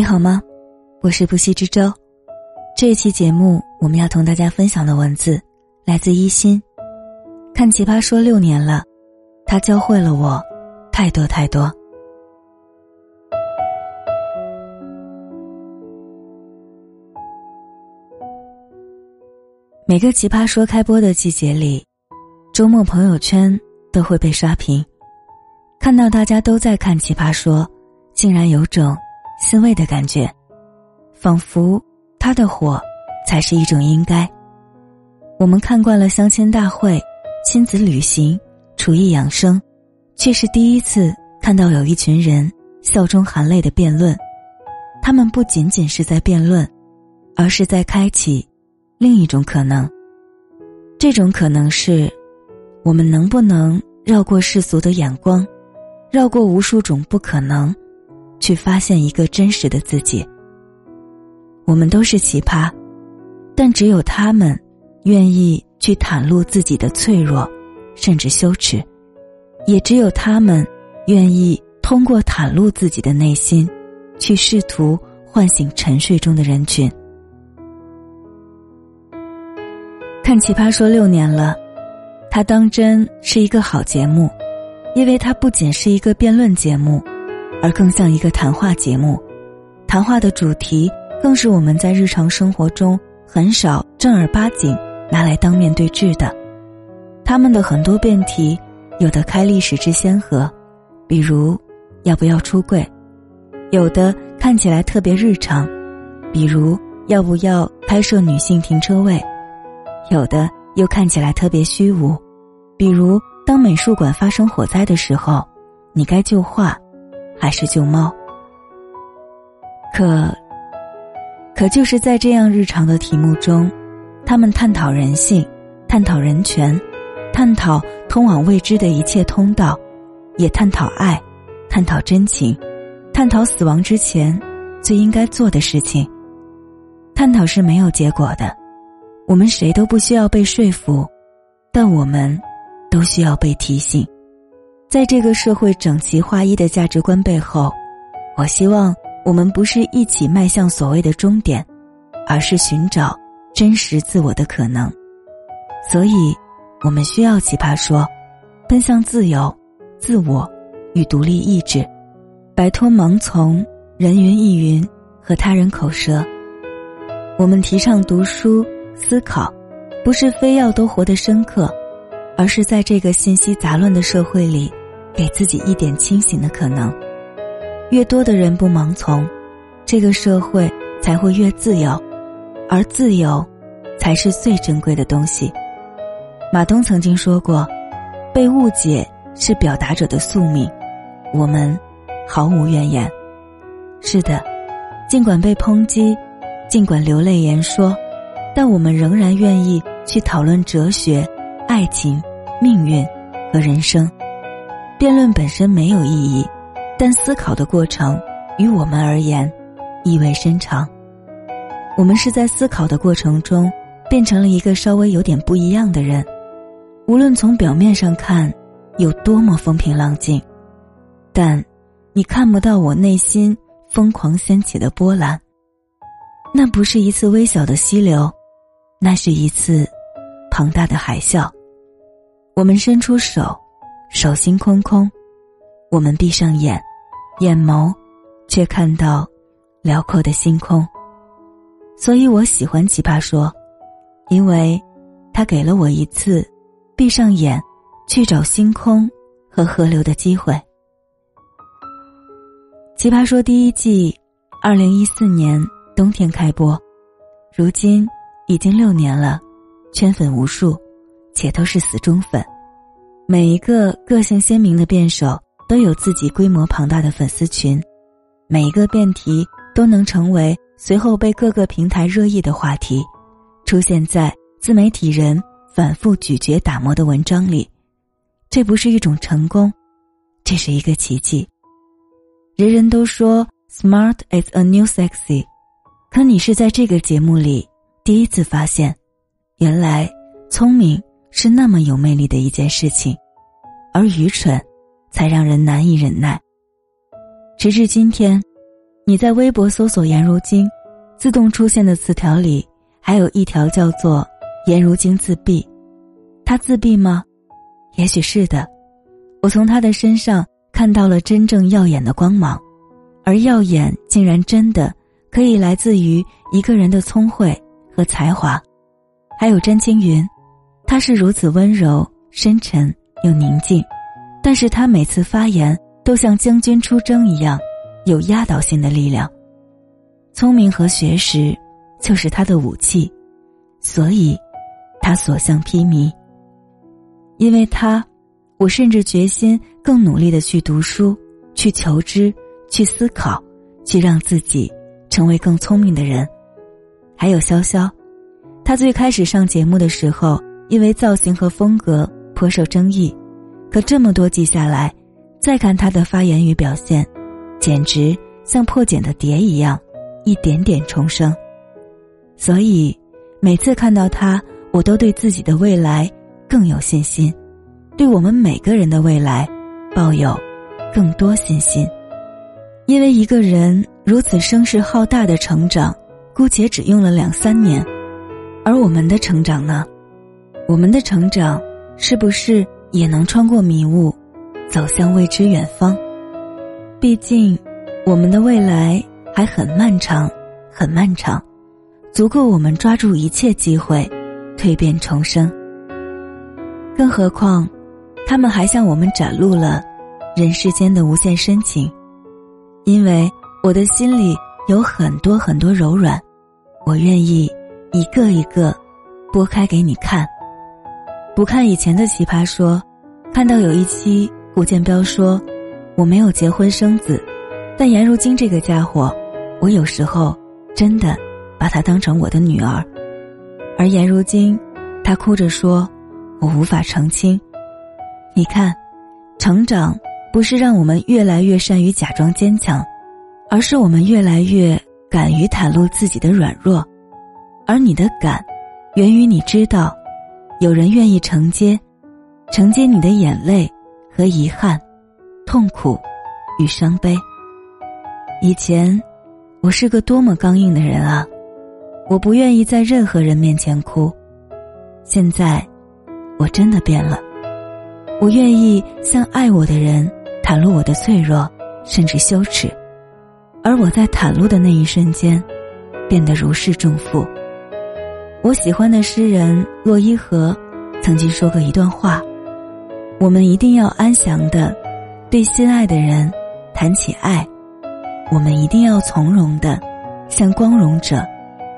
你好吗？我是不息之舟。这一期节目，我们要同大家分享的文字来自一心。看《奇葩说》六年了，他教会了我太多太多。每个《奇葩说》开播的季节里，周末朋友圈都会被刷屏，看到大家都在看《奇葩说》，竟然有种。欣慰的感觉，仿佛他的火才是一种应该。我们看惯了相亲大会、亲子旅行、厨艺养生，却是第一次看到有一群人笑中含泪的辩论。他们不仅仅是在辩论，而是在开启另一种可能。这种可能是，我们能不能绕过世俗的眼光，绕过无数种不可能。去发现一个真实的自己。我们都是奇葩，但只有他们愿意去袒露自己的脆弱，甚至羞耻；也只有他们愿意通过袒露自己的内心，去试图唤醒沉睡中的人群。看《奇葩说》六年了，他当真是一个好节目，因为它不仅是一个辩论节目。而更像一个谈话节目，谈话的主题更是我们在日常生活中很少正儿八经拿来当面对质的。他们的很多辩题，有的开历史之先河，比如要不要出柜；有的看起来特别日常，比如要不要拍摄女性停车位；有的又看起来特别虚无，比如当美术馆发生火灾的时候，你该救画。还是救猫。可，可就是在这样日常的题目中，他们探讨人性，探讨人权，探讨通往未知的一切通道，也探讨爱，探讨真情，探讨死亡之前最应该做的事情。探讨是没有结果的，我们谁都不需要被说服，但我们都需要被提醒。在这个社会整齐划一的价值观背后，我希望我们不是一起迈向所谓的终点，而是寻找真实自我的可能。所以，我们需要奇葩说，奔向自由、自我与独立意志，摆脱盲从、人云亦云和他人口舌。我们提倡读书、思考，不是非要都活得深刻，而是在这个信息杂乱的社会里。给自己一点清醒的可能，越多的人不盲从，这个社会才会越自由，而自由，才是最珍贵的东西。马东曾经说过：“被误解是表达者的宿命，我们毫无怨言。”是的，尽管被抨击，尽管流泪言说，但我们仍然愿意去讨论哲学、爱情、命运和人生。辩论本身没有意义，但思考的过程于我们而言意味深长。我们是在思考的过程中变成了一个稍微有点不一样的人。无论从表面上看有多么风平浪静，但你看不到我内心疯狂掀起的波澜。那不是一次微小的溪流，那是一次庞大的海啸。我们伸出手。手心空空，我们闭上眼，眼眸却看到辽阔的星空。所以我喜欢《奇葩说》，因为它给了我一次闭上眼去找星空和河流的机会。《奇葩说》第一季，二零一四年冬天开播，如今已经六年了，圈粉无数，且都是死忠粉。每一个个性鲜明的辩手都有自己规模庞大的粉丝群，每一个辩题都能成为随后被各个平台热议的话题，出现在自媒体人反复咀嚼打磨的文章里。这不是一种成功，这是一个奇迹。人人都说 “smart is a new sexy”，可你是在这个节目里第一次发现，原来聪明。是那么有魅力的一件事情，而愚蠢，才让人难以忍耐。直至今天，你在微博搜索“颜如晶”，自动出现的词条里还有一条叫做“颜如晶自闭”。他自闭吗？也许是的。我从他的身上看到了真正耀眼的光芒，而耀眼竟然真的可以来自于一个人的聪慧和才华。还有詹青云，他是如此温柔、深沉又宁静，但是他每次发言都像将军出征一样，有压倒性的力量。聪明和学识就是他的武器，所以，他所向披靡。因为他。我甚至决心更努力的去读书，去求知，去思考，去让自己成为更聪明的人。还有潇潇，他最开始上节目的时候，因为造型和风格颇受争议，可这么多季下来，再看他的发言与表现，简直像破茧的蝶一样，一点点重生。所以，每次看到他，我都对自己的未来更有信心。对我们每个人的未来，抱有更多信心，因为一个人如此声势浩大的成长，姑且只用了两三年，而我们的成长呢？我们的成长是不是也能穿过迷雾，走向未知远方？毕竟，我们的未来还很漫长，很漫长，足够我们抓住一切机会，蜕变重生。更何况。他们还向我们展露了人世间的无限深情，因为我的心里有很多很多柔软，我愿意一个一个拨开给你看。不看以前的奇葩说，看到有一期胡建彪说：“我没有结婚生子，但颜如晶这个家伙，我有时候真的把她当成我的女儿。”而颜如晶，她哭着说：“我无法澄清。”你看，成长不是让我们越来越善于假装坚强，而是我们越来越敢于袒露自己的软弱。而你的敢，源于你知道，有人愿意承接，承接你的眼泪和遗憾、痛苦与伤悲。以前，我是个多么刚硬的人啊！我不愿意在任何人面前哭。现在，我真的变了。我愿意向爱我的人袒露我的脆弱，甚至羞耻，而我在袒露的那一瞬间，变得如释重负。我喜欢的诗人洛伊河曾经说过一段话：我们一定要安详的对心爱的人谈起爱，我们一定要从容的向光荣者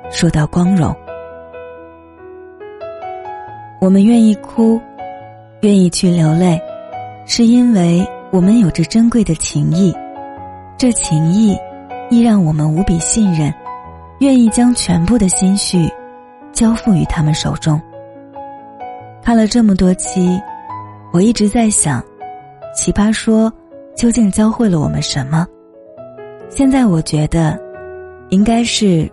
说到光荣。我们愿意哭。愿意去流泪，是因为我们有着珍贵的情谊，这情谊亦让我们无比信任，愿意将全部的心绪交付于他们手中。看了这么多期，我一直在想，《奇葩说》究竟教会了我们什么？现在我觉得，应该是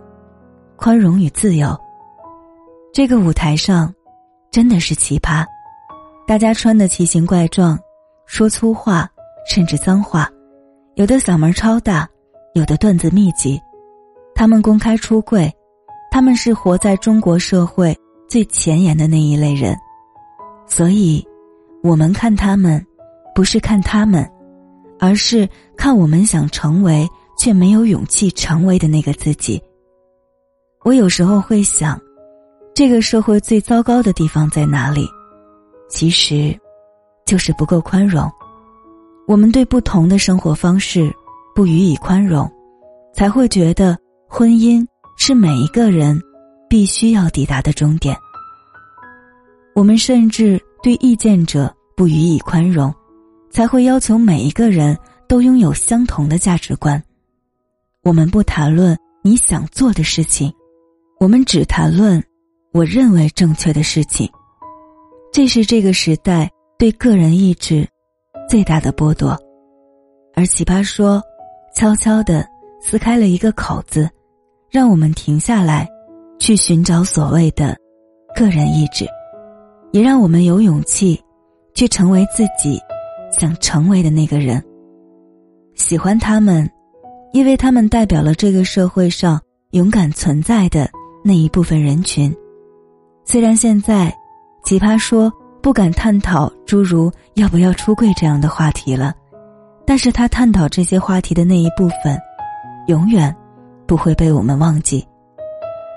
宽容与自由。这个舞台上，真的是奇葩。大家穿的奇形怪状，说粗话，甚至脏话，有的嗓门超大，有的段子密集。他们公开出柜，他们是活在中国社会最前沿的那一类人。所以，我们看他们，不是看他们，而是看我们想成为却没有勇气成为的那个自己。我有时候会想，这个社会最糟糕的地方在哪里？其实，就是不够宽容。我们对不同的生活方式不予以宽容，才会觉得婚姻是每一个人必须要抵达的终点。我们甚至对意见者不予以宽容，才会要求每一个人都拥有相同的价值观。我们不谈论你想做的事情，我们只谈论我认为正确的事情。这是这个时代对个人意志最大的剥夺，而奇葩说悄悄的撕开了一个口子，让我们停下来，去寻找所谓的个人意志，也让我们有勇气去成为自己想成为的那个人。喜欢他们，因为他们代表了这个社会上勇敢存在的那一部分人群。虽然现在，奇葩说不敢探讨诸如要不要出柜这样的话题了，但是他探讨这些话题的那一部分，永远不会被我们忘记。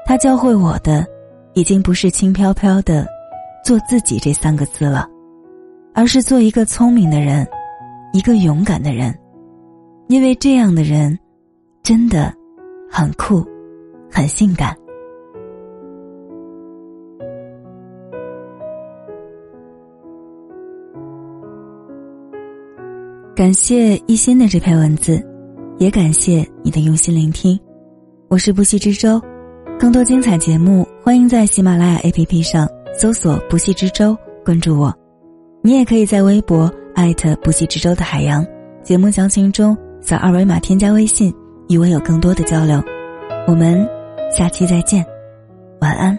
他教会我的，已经不是轻飘飘的“做自己”这三个字了，而是做一个聪明的人，一个勇敢的人，因为这样的人。真的，很酷，很性感。感谢一心的这篇文字，也感谢你的用心聆听。我是不息之舟，更多精彩节目，欢迎在喜马拉雅 APP 上搜索“不息之舟”，关注我。你也可以在微博艾特“不息之舟”的海洋节目详情中扫二维码添加微信。与我有更多的交流，我们下期再见，晚安。